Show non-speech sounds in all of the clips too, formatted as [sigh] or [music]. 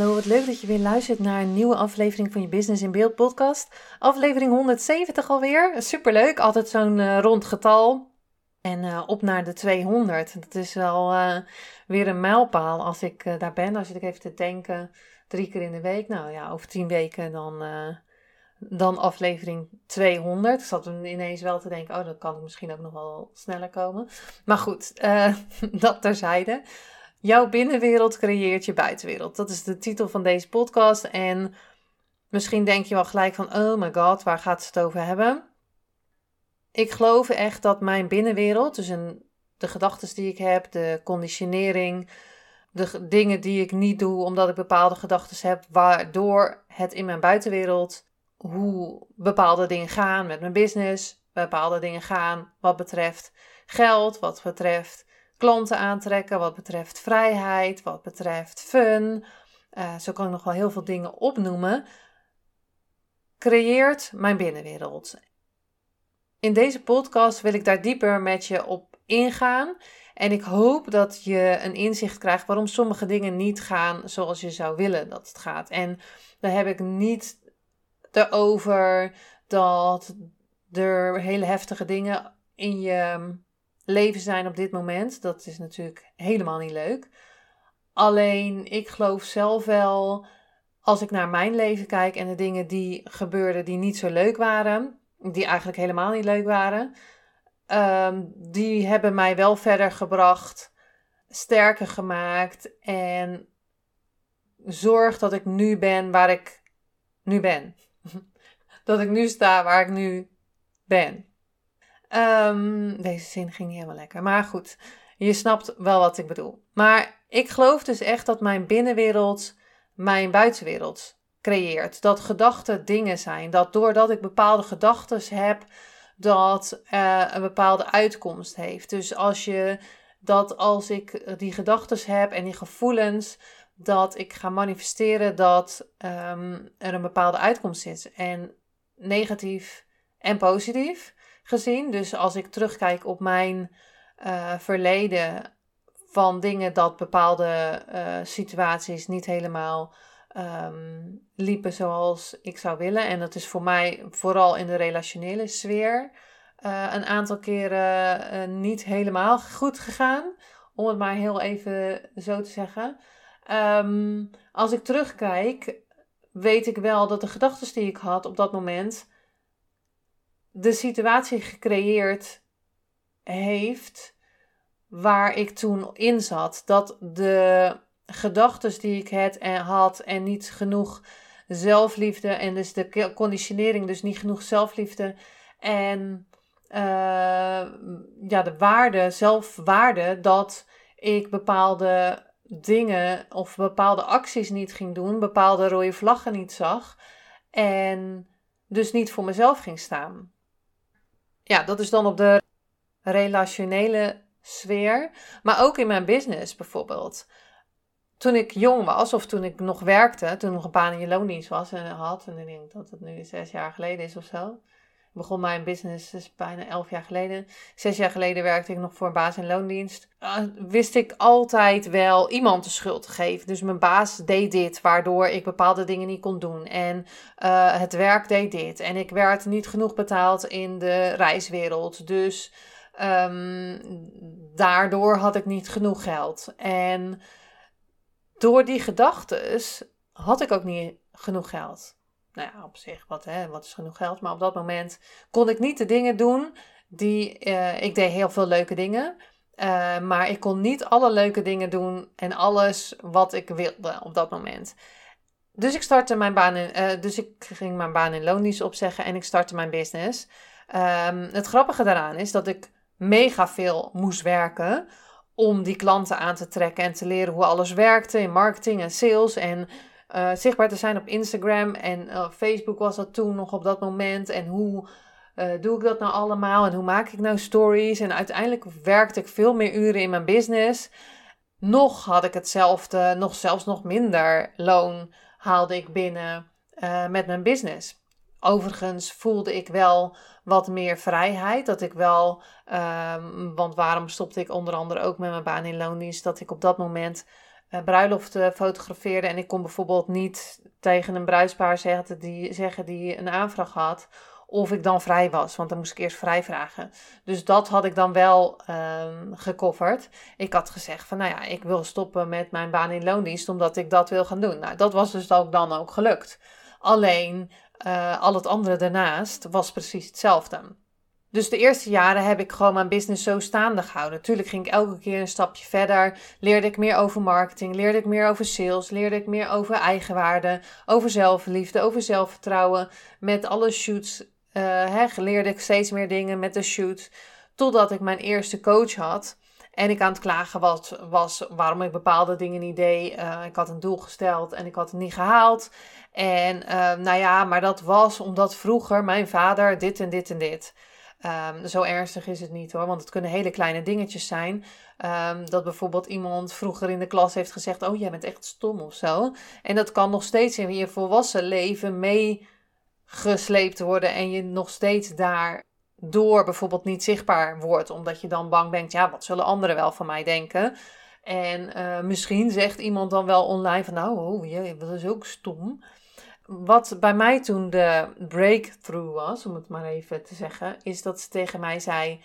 Hallo, wat leuk dat je weer luistert naar een nieuwe aflevering van je Business in Beeld podcast. Aflevering 170 alweer. Superleuk, altijd zo'n uh, rond getal. En uh, op naar de 200. Dat is wel uh, weer een mijlpaal als ik daar ben. Als je even te denken, drie keer in de week. Nou ja, over tien weken dan, dan aflevering 200. Ik zat ineens wel te denken, oh, dat kan misschien ook nog wel sneller komen. Maar goed, [laughs] dat terzijde. Jouw binnenwereld creëert je buitenwereld. Dat is de titel van deze podcast. En misschien denk je wel gelijk van: oh my god, waar gaat ze het over hebben? Ik geloof echt dat mijn binnenwereld, dus een, de gedachten die ik heb, de conditionering, de dingen die ik niet doe omdat ik bepaalde gedachten heb, waardoor het in mijn buitenwereld, hoe bepaalde dingen gaan met mijn business, bepaalde dingen gaan wat betreft geld, wat betreft klanten aantrekken, wat betreft vrijheid, wat betreft fun. Uh, zo kan ik nog wel heel veel dingen opnoemen. Creëert mijn binnenwereld. In deze podcast wil ik daar dieper met je op ingaan. En ik hoop dat je een inzicht krijgt waarom sommige dingen niet gaan zoals je zou willen dat het gaat. En daar heb ik niet erover dat er hele heftige dingen in je leven zijn op dit moment. Dat is natuurlijk helemaal niet leuk. Alleen ik geloof zelf wel, als ik naar mijn leven kijk en de dingen die gebeurden die niet zo leuk waren, die eigenlijk helemaal niet leuk waren, ehm, die hebben mij wel verder gebracht, sterker gemaakt en zorg dat ik nu ben waar ik nu ben. [laughs] dat ik nu sta waar ik nu ben. Um, deze zin ging niet helemaal lekker. Maar goed, je snapt wel wat ik bedoel. Maar ik geloof dus echt dat mijn binnenwereld mijn buitenwereld creëert. Dat gedachten dingen zijn. Dat doordat ik bepaalde gedachten heb, dat uh, een bepaalde uitkomst heeft. Dus als je dat als ik die gedachten heb en die gevoelens, dat ik ga manifesteren dat um, er een bepaalde uitkomst is. En negatief en positief gezien. Dus als ik terugkijk op mijn uh, verleden van dingen dat bepaalde uh, situaties niet helemaal um, liepen zoals ik zou willen. En dat is voor mij vooral in de relationele sfeer uh, een aantal keren niet helemaal goed gegaan. Om het maar heel even zo te zeggen. Um, als ik terugkijk, weet ik wel dat de gedachten die ik had op dat moment de situatie gecreëerd heeft waar ik toen in zat. Dat de gedachten die ik had en, had en niet genoeg zelfliefde en dus de conditionering, dus niet genoeg zelfliefde en uh, ja, de waarde, zelfwaarde dat ik bepaalde dingen of bepaalde acties niet ging doen, bepaalde rode vlaggen niet zag en dus niet voor mezelf ging staan ja, dat is dan op de relationele sfeer. Maar ook in mijn business bijvoorbeeld. Toen ik jong was, of toen ik nog werkte, toen nog een baan in je loondienst was en had, en ik denk dat het nu zes jaar geleden is of zo. Begon mijn business dus bijna elf jaar geleden. Zes jaar geleden werkte ik nog voor een baas in loondienst. Uh, wist ik altijd wel iemand de schuld te geven. Dus mijn baas deed dit, waardoor ik bepaalde dingen niet kon doen. En uh, het werk deed dit. En ik werd niet genoeg betaald in de reiswereld. Dus um, daardoor had ik niet genoeg geld. En door die gedachten had ik ook niet genoeg geld nou ja, op zich, wat, hè, wat is genoeg geld? Maar op dat moment kon ik niet de dingen doen die. Uh, ik deed heel veel leuke dingen. Uh, maar ik kon niet alle leuke dingen doen en alles wat ik wilde op dat moment. Dus ik startte mijn baan in, uh, dus ik ging mijn baan in loondienst opzeggen en ik startte mijn business. Um, het grappige daaraan is dat ik mega veel moest werken om die klanten aan te trekken en te leren hoe alles werkte in marketing en sales en uh, zichtbaar te zijn op Instagram en uh, Facebook was dat toen nog op dat moment en hoe uh, doe ik dat nou allemaal en hoe maak ik nou stories en uiteindelijk werkte ik veel meer uren in mijn business. Nog had ik hetzelfde, nog zelfs nog minder loon haalde ik binnen met mijn business. Overigens voelde ik wel wat meer vrijheid. Dat ik wel, um, want waarom stopte ik onder andere ook met mijn baan in loondienst? Dat ik op dat moment bruiloften fotografeerde. En ik kon bijvoorbeeld niet tegen een bruidspaar zeggen die, zeggen die een aanvraag had. Of ik dan vrij was, want dan moest ik eerst vrij vragen. Dus dat had ik dan wel um, gecoverd. Ik had gezegd van, nou ja, ik wil stoppen met mijn baan in loondienst, omdat ik dat wil gaan doen. Nou, dat was dus ook dan ook gelukt. Alleen uh, al het andere daarnaast was precies hetzelfde. Dus de eerste jaren heb ik gewoon mijn business zo staande gehouden. Natuurlijk ging ik elke keer een stapje verder. Leerde ik meer over marketing, leerde ik meer over sales, leerde ik meer over eigenwaarde, over zelfliefde, over zelfvertrouwen. Met alle shoots hè, leerde ik steeds meer dingen met de shoots. Totdat ik mijn eerste coach had. En ik aan het klagen was, was waarom ik bepaalde dingen niet deed. Uh, ik had een doel gesteld en ik had het niet gehaald. En uh, nou ja, maar dat was omdat vroeger mijn vader dit en dit en dit. Um, zo ernstig is het niet hoor, want het kunnen hele kleine dingetjes zijn. Um, dat bijvoorbeeld iemand vroeger in de klas heeft gezegd: Oh, jij bent echt stom of zo. En dat kan nog steeds in je volwassen leven meegesleept worden en je nog steeds daar door bijvoorbeeld niet zichtbaar wordt, omdat je dan bang bent: Ja, wat zullen anderen wel van mij denken? En uh, misschien zegt iemand dan wel online van: Nou, oh, je, dat is ook stom wat bij mij toen de breakthrough was, om het maar even te zeggen, is dat ze tegen mij zei: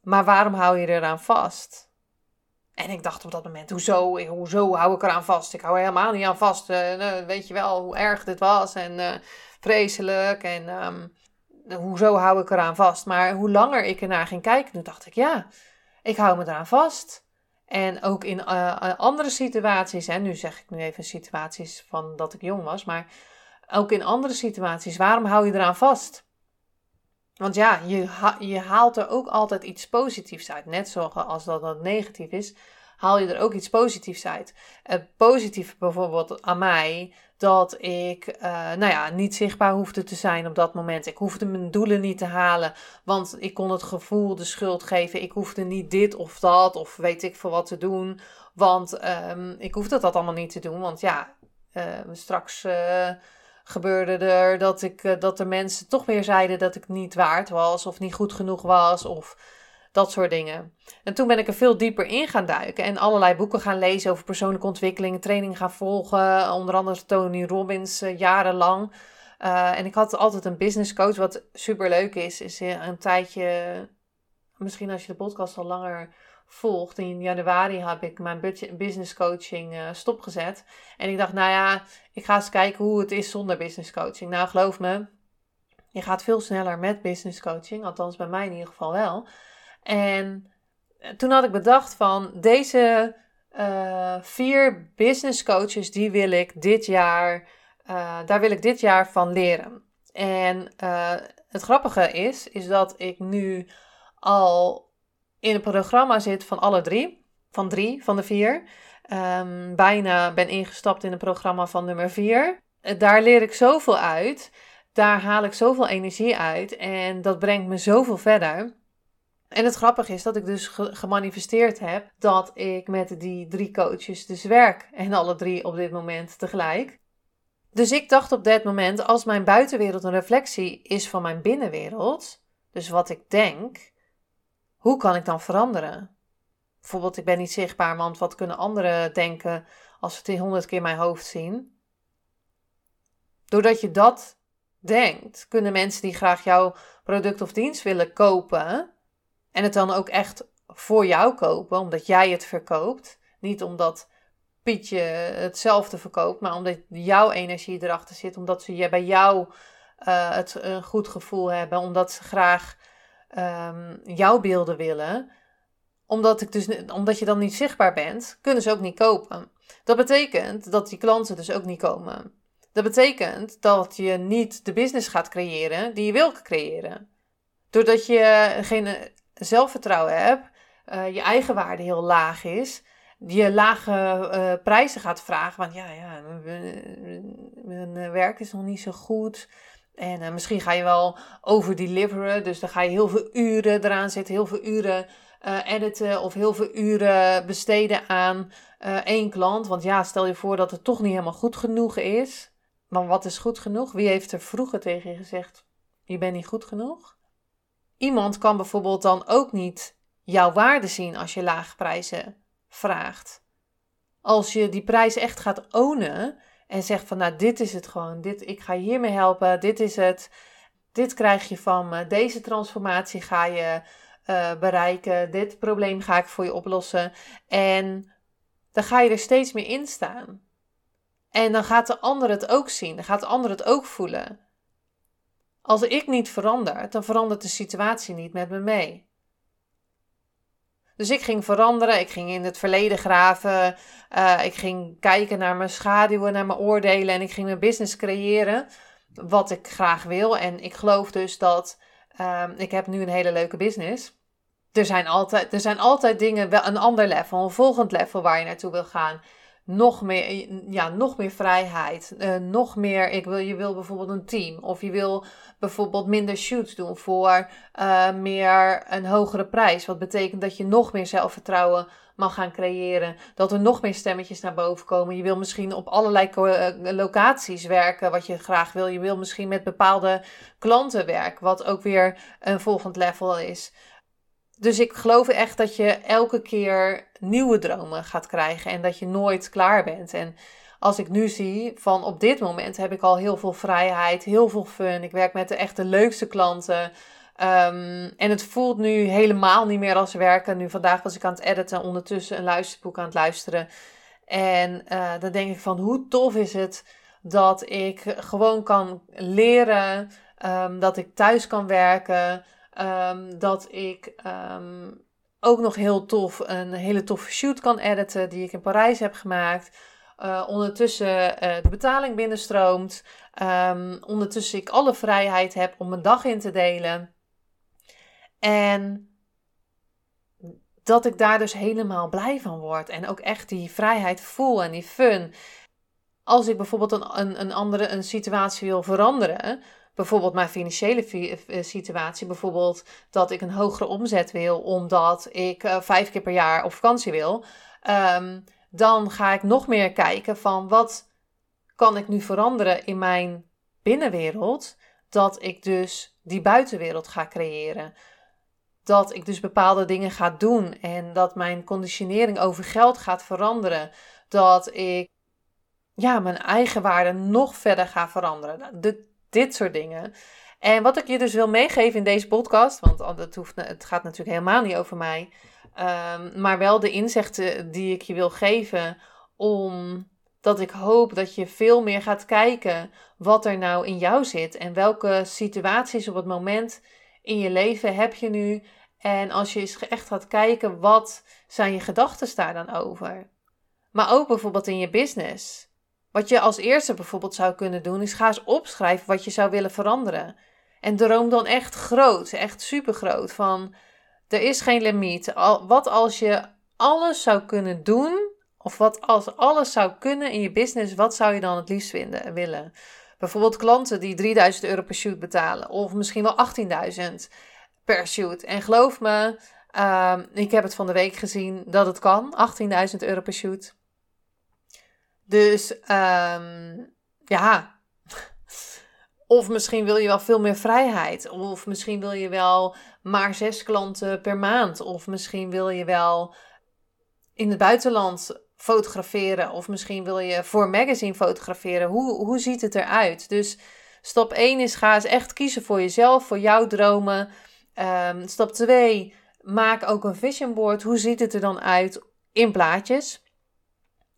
Maar waarom hou je eraan vast? En ik dacht op dat moment: Hoezo, hoezo hou ik eraan vast? Ik hou helemaal niet aan vast. Uh, weet je wel hoe erg dit was en uh, vreselijk. En um, hoezo hou ik eraan vast? Maar hoe langer ik ernaar ging kijken, toen dacht ik: Ja, ik hou me eraan vast. En ook in andere situaties, en nu zeg ik nu even situaties van dat ik jong was, maar ook in andere situaties, waarom hou je eraan vast? Want ja, je, je haalt er ook altijd iets positiefs uit. Net zoals dat het negatief is, haal je er ook iets positiefs uit. Het positieve bijvoorbeeld aan mij, dat ik uh, nou ja, niet zichtbaar hoefde te zijn op dat moment. Ik hoefde mijn doelen niet te halen, want ik kon het gevoel de schuld geven. Ik hoefde niet dit of dat, of weet ik veel wat te doen. Want um, ik hoefde dat allemaal niet te doen, want ja, uh, straks... Uh, gebeurde er dat, ik, eh, dat de mensen toch weer zeiden dat ik niet waard was of niet goed genoeg was of dat soort dingen. En toen ben ik er veel dieper in gaan duiken en allerlei boeken gaan lezen over persoonlijke ontwikkeling, training gaan volgen, onder andere Tony Robbins uh, jarenlang. Uh, en ik had altijd een business coach, wat super leuk is, is een tijdje, misschien als je de podcast al langer volgt. In januari heb ik mijn business coaching uh, stopgezet. En ik dacht, nou ja, ik ga eens kijken hoe het is zonder business coaching. Nou, geloof me, je gaat veel sneller met business coaching. Althans, bij mij in ieder geval wel. En eh, toen had ik bedacht van deze uh, vier business coaches, die wil ik dit jaar, daar wil ik dit jaar van leren. En het grappige is, is dat ik nu al in het programma zit van alle drie. Van drie van de vier. Um, bijna ben ingestapt in het programma van nummer vier. Eh, daar leer ik zoveel uit. Daar haal ik zoveel energie uit. En dat brengt me zoveel verder. En het grappige is dat ik dus gemanifesteerd heb dat ik met die drie coaches dus werk. En alle drie op dit moment tegelijk. Dus ik dacht op dat moment, als mijn buitenwereld een reflectie is van mijn binnenwereld, dus wat ik denk, hoe kan ik dan veranderen? Bijvoorbeeld, ik ben niet zichtbaar, want wat kunnen anderen denken als ze het honderd keer mijn hoofd zien? Doordat je dat denkt, kunnen mensen die graag jouw product of dienst willen kopen en het dan ook echt voor jou kopen, omdat jij het verkoopt, niet omdat Pietje hetzelfde verkoopt, maar omdat jouw energie erachter zit, omdat ze bij jou uh, het een goed gevoel hebben, omdat ze graag um, jouw beelden willen, omdat, ik dus, omdat je dan niet zichtbaar bent, kunnen ze ook niet kopen. Dat betekent dat die klanten dus ook niet komen. Dat betekent dat je niet de business gaat creëren die je wil creëren. Doordat je geen zelfvertrouwen hebt, uh, je eigenwaarde heel laag is, je lage uh, prijzen gaat vragen. Want ja, ja mijn werk is nog niet zo goed. En uh, misschien ga je wel overdeliveren. Dus dan ga je heel veel uren eraan zetten, heel veel uren editen of heel veel uren besteden aan één klant. Want ja, stel je voor dat het toch niet helemaal goed genoeg is. Maar wat is goed genoeg? Wie heeft er vroeger tegen je gezegd: je bent niet goed genoeg? Iemand kan bijvoorbeeld dan ook niet jouw waarde zien als je lage prijzen vraagt. Als je die prijs echt gaat ownen en zegt van nou dit is het gewoon, dit, ik ga hiermee helpen, dit is het, dit krijg je van me, deze transformatie ga je uh, bereiken, dit probleem ga ik voor je oplossen. En dan ga je er steeds meer in staan. En dan gaat de ander het ook zien, dan gaat de ander het ook voelen. Als ik niet verander, dan verandert de situatie niet met me mee. Dus ik ging veranderen, ik ging in het verleden graven, uh, ik ging kijken naar mijn schaduwen, naar mijn oordelen en ik ging mijn business creëren wat ik graag wil. En ik geloof dus dat uh, ik heb nu een hele leuke business. Er zijn, altijd, er zijn altijd dingen, wel een ander level, een volgend level waar je naartoe wil gaan nog meer, ja, nog meer vrijheid. Uh, nog meer, ik wil, je wil bijvoorbeeld een team. Of je wil bijvoorbeeld minder shoots doen voor uh, meer een hogere prijs. Wat betekent dat je nog meer zelfvertrouwen mag gaan creëren. Dat er nog meer stemmetjes naar boven komen. Je wil misschien op allerlei uh, locaties werken wat je graag wil. Je wil misschien met bepaalde klanten werken. Wat ook weer een volgend level is. Dus ik geloof echt dat je elke keer nieuwe dromen gaat krijgen en dat je nooit klaar bent. En als ik nu zie van op dit moment heb ik al heel veel vrijheid, heel veel fun. Ik werk met de echt de leukste klanten. Um, en het voelt nu helemaal niet meer als werken. Nu vandaag was ik aan het editen, ondertussen een luisterboek aan het luisteren. En uh, dan denk ik van hoe tof is het dat ik gewoon kan leren, um, dat ik thuis kan werken. Um, dat ik um, ook nog heel tof een hele toffe shoot kan editen die ik in Parijs heb gemaakt. Uh, ondertussen uh, de betaling binnenstroomt. Um, ondertussen ik alle vrijheid heb om mijn dag in te delen. En dat ik daar dus helemaal blij van word. En ook echt die vrijheid voel en die fun. Als ik bijvoorbeeld een, een, een andere een situatie wil veranderen bijvoorbeeld mijn financiële eh, situatie. Bijvoorbeeld dat ik een hogere omzet wil omdat ik uh, vijf keer per jaar op vakantie wil. Um, dan ga ik nog meer kijken van wat kan ik nu veranderen in mijn binnenwereld. Dat ik dus die buitenwereld ga creëren. Dat ik dus bepaalde dingen ga doen en dat mijn conditionering over geld gaat veranderen. Dat ik ja, mijn eigen waarde nog verder ga veranderen. De, dit soort dingen. En wat ik je dus wil meegeven in deze podcast, want het, hoeft, het gaat natuurlijk helemaal niet over mij, um, maar wel de inzichten die ik je wil geven, omdat ik hoop dat je veel meer gaat kijken wat er nou in jou zit en welke situaties op het moment in je leven heb je nu. En als je eens echt gaat kijken, wat zijn je gedachten daar dan over? Maar ook bijvoorbeeld in je business. Wat je als eerste bijvoorbeeld zou kunnen doen, is ga eens opschrijven wat je zou willen veranderen. En droom dan echt groot, echt super groot. Van er is geen limiet. wat als je alles zou kunnen doen, of wat als alles zou kunnen in je business, wat zou je dan het liefst vinden, willen? Bijvoorbeeld klanten die 3000 euro per shoot betalen, of misschien wel 18.000 per shoot. En geloof me, uh, ik heb het van de week gezien dat het kan, 18.000 euro per shoot. Dus um, ja. Of misschien wil je wel veel meer vrijheid. Of misschien wil je wel maar zes klanten per maand. Of misschien wil je wel in het buitenland fotograferen. Of misschien wil je voor magazine fotograferen. Hoe, hoe ziet het eruit? Dus stap 1 is ga eens echt kiezen voor jezelf, voor jouw dromen. Um, stap 2, maak ook een vision board. Hoe ziet het er dan uit in plaatjes?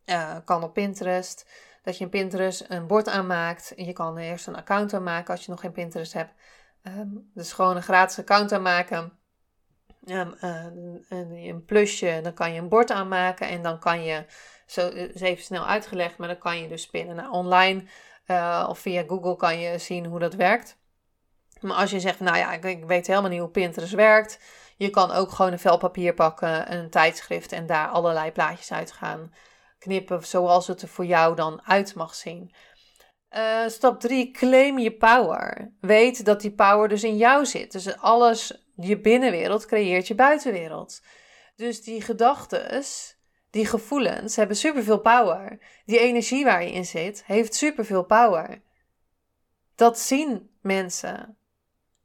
Uh, kan op Pinterest. Dat je in Pinterest een bord aanmaakt. Je kan eerst een account aanmaken als je nog geen Pinterest hebt. Um, dus gewoon een gratis account aanmaken. Um, uh, een plusje, dan kan je een bord aanmaken. En dan kan je, zo is even snel uitgelegd, maar dan kan je dus spinnen. Nou, online of via Google kan je zien hoe dat werkt. Maar als je zegt, nou ja, ik, ik weet helemaal niet hoe Pinterest werkt Je kan ook gewoon een vel papier pakken, een tijdschrift en daar allerlei plaatjes uit gaan knippen zoals het er voor jou dan uit mag zien. Uh, stap 3, claim je power. Weet dat die power dus in jou zit. Dus alles, je binnenwereld creëert je buitenwereld. Dus die gedachten, die gevoelens hebben superveel power. Die energie waar je in zit, heeft superveel power. Dat zien mensen.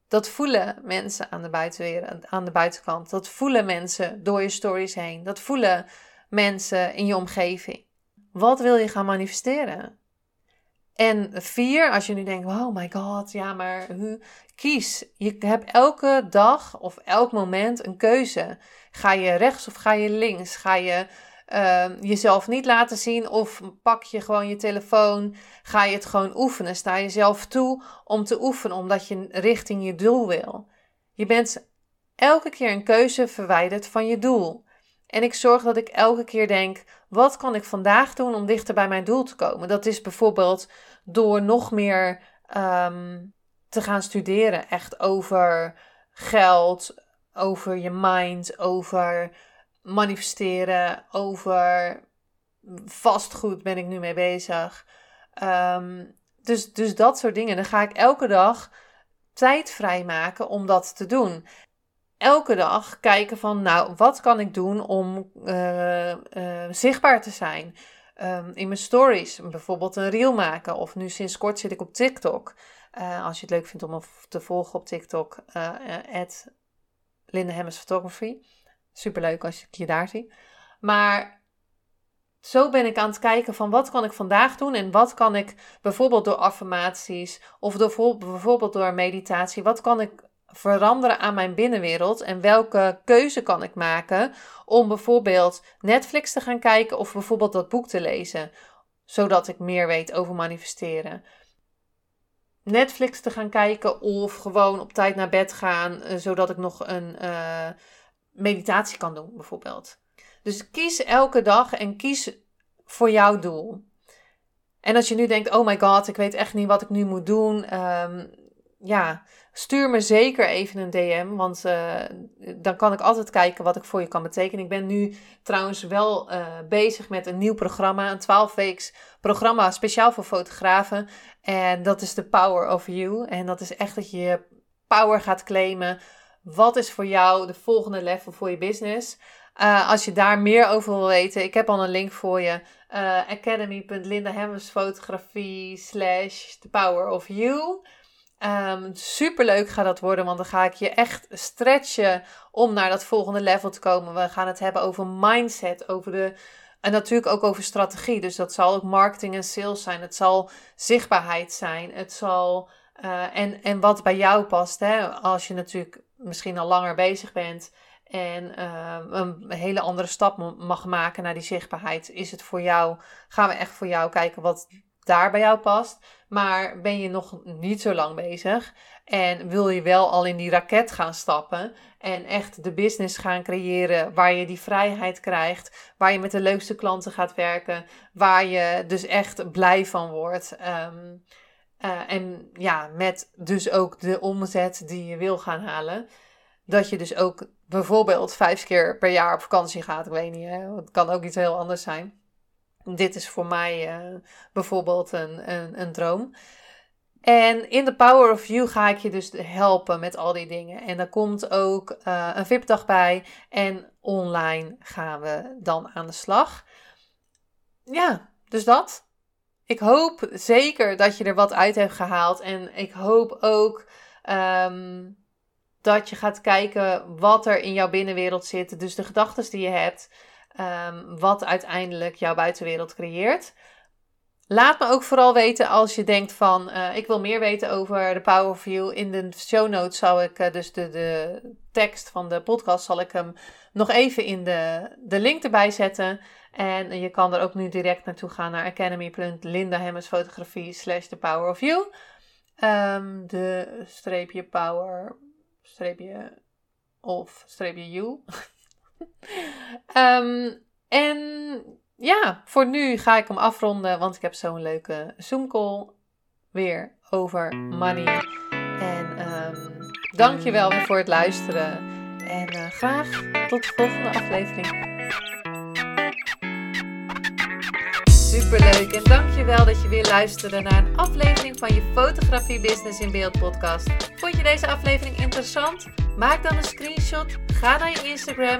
Dat voelen mensen aan de, buitenwereld, aan de buitenkant. Dat voelen mensen door je stories heen. Dat voelen mensen in je omgeving. Wat wil je gaan manifesteren? En vier, als je nu denkt, oh my god, ja, maar kies. Je hebt elke dag of elk moment een keuze. Ga je rechts of ga je links? Ga je uh, jezelf niet laten zien of pak je gewoon je telefoon? Ga je het gewoon oefenen? Sta je zelf toe om te oefenen omdat je richting je doel wil? Je bent elke keer een keuze verwijderd van je doel. En ik zorg dat ik elke keer denk: wat kan ik vandaag doen om dichter bij mijn doel te komen? Dat is bijvoorbeeld door nog meer ehm, te gaan studeren, echt over geld, over je mind, over manifesteren, over vastgoed ben ik nu mee bezig. Ehm, dus, dus dat soort dingen. Dan ga ik elke dag tijd vrijmaken om dat te doen elke dag kijken van, nou, wat kan ik doen om uh, uh, zichtbaar te zijn? Um, in mijn stories, bijvoorbeeld een reel maken. Of nu sinds kort zit ik op TikTok. Uh, als je het leuk vindt om me te volgen op TikTok, at Linda Hemmers Photography. Superleuk als je daar zie. Maar zo ben ik aan het kijken van wat kan ik vandaag doen en wat kan ik bijvoorbeeld door affirmaties of door, bijvoorbeeld door meditatie, wat kan ik veranderen aan mijn binnenwereld en welke keuze kan ik maken om bijvoorbeeld Netflix te gaan kijken of bijvoorbeeld dat boek te lezen, zodat ik meer weet over manifesteren. Netflix te gaan kijken of gewoon op tijd naar bed gaan, eh, zodat ik nog een uh, meditatie kan doen, bijvoorbeeld. Dus kies elke dag en kies voor jouw doel. En als je nu denkt: oh my god, ik weet echt niet wat ik nu moet doen. Um, ja, stuur me zeker even een DM. Want uh, dan kan ik altijd kijken wat ik voor je kan betekenen. Ik ben nu trouwens wel uh, bezig met een nieuw programma. Een 12 weeks programma speciaal voor fotografen. En dat is de Power of You. En dat is echt dat je power gaat claimen. Wat is voor jou de volgende level voor je business? Uh, als je daar meer over wil weten, ik heb al een link voor je. Uh, academy.lindahemmersfotografie slash the power of you. Um, superleuk gaat dat worden, want dan ga ik je echt stretchen om naar dat volgende level te komen. We gaan het hebben over mindset, over de, en natuurlijk ook over strategie. Dus dat zal ook marketing en sales zijn. Het zal zichtbaarheid zijn. Het zal, uh, en, en wat bij jou past, hè? als je natuurlijk misschien al langer bezig bent en uh, een hele andere stap mag maken naar die zichtbaarheid, is het voor jou, gaan we echt voor jou kijken wat daar bij jou past. Maar ben je nog niet zo lang bezig en wil je wel al in die raket gaan stappen en echt de business gaan creëren waar je die vrijheid krijgt, waar je met de leukste klanten gaat werken, waar je dus echt blij van wordt. Ehm, eh, en ja, met dus ook de omzet die je wil gaan halen. Dat je dus ook bijvoorbeeld vijf keer per jaar op vakantie gaat. Ik weet niet, het kan ook iets heel anders zijn. Dit is voor mij uh, bijvoorbeeld een, een, een droom. En in The Power of You ga ik je dus helpen met al die dingen. En er komt ook uh, een VIP-dag bij. En online gaan we dan aan de slag. Ja, dus dat. Ik hoop zeker dat je er wat uit hebt gehaald. En ik hoop ook um, dat je gaat kijken wat er in jouw binnenwereld zit. Dus de gedachten die je hebt. Um, wat uiteindelijk jouw buitenwereld creëert. Laat me ook vooral weten als je denkt van uh, ik wil meer weten over de Power of You. In de show notes zal ik uh, dus de, de tekst van de podcast zal ik hem nog even in de, de link erbij zetten. En je kan er ook nu direct naartoe gaan naar academy.lindahemmersfotografie slash the power of you. Um, de streepje power streepje of streepje you. [laughs] um, [laughs] en ja, voor nu ga ik hem afronden, want ik heb zo'n leuke Zoom call weer over money. En um, dankjewel weer voor het luisteren. En uh, graag tot de volgende aflevering. Superleuk en dankjewel dat je weer luisterde naar een aflevering van je Fotografie Business in Beeld podcast. Vond je deze aflevering interessant? Maak dan een screenshot, ga naar je Instagram,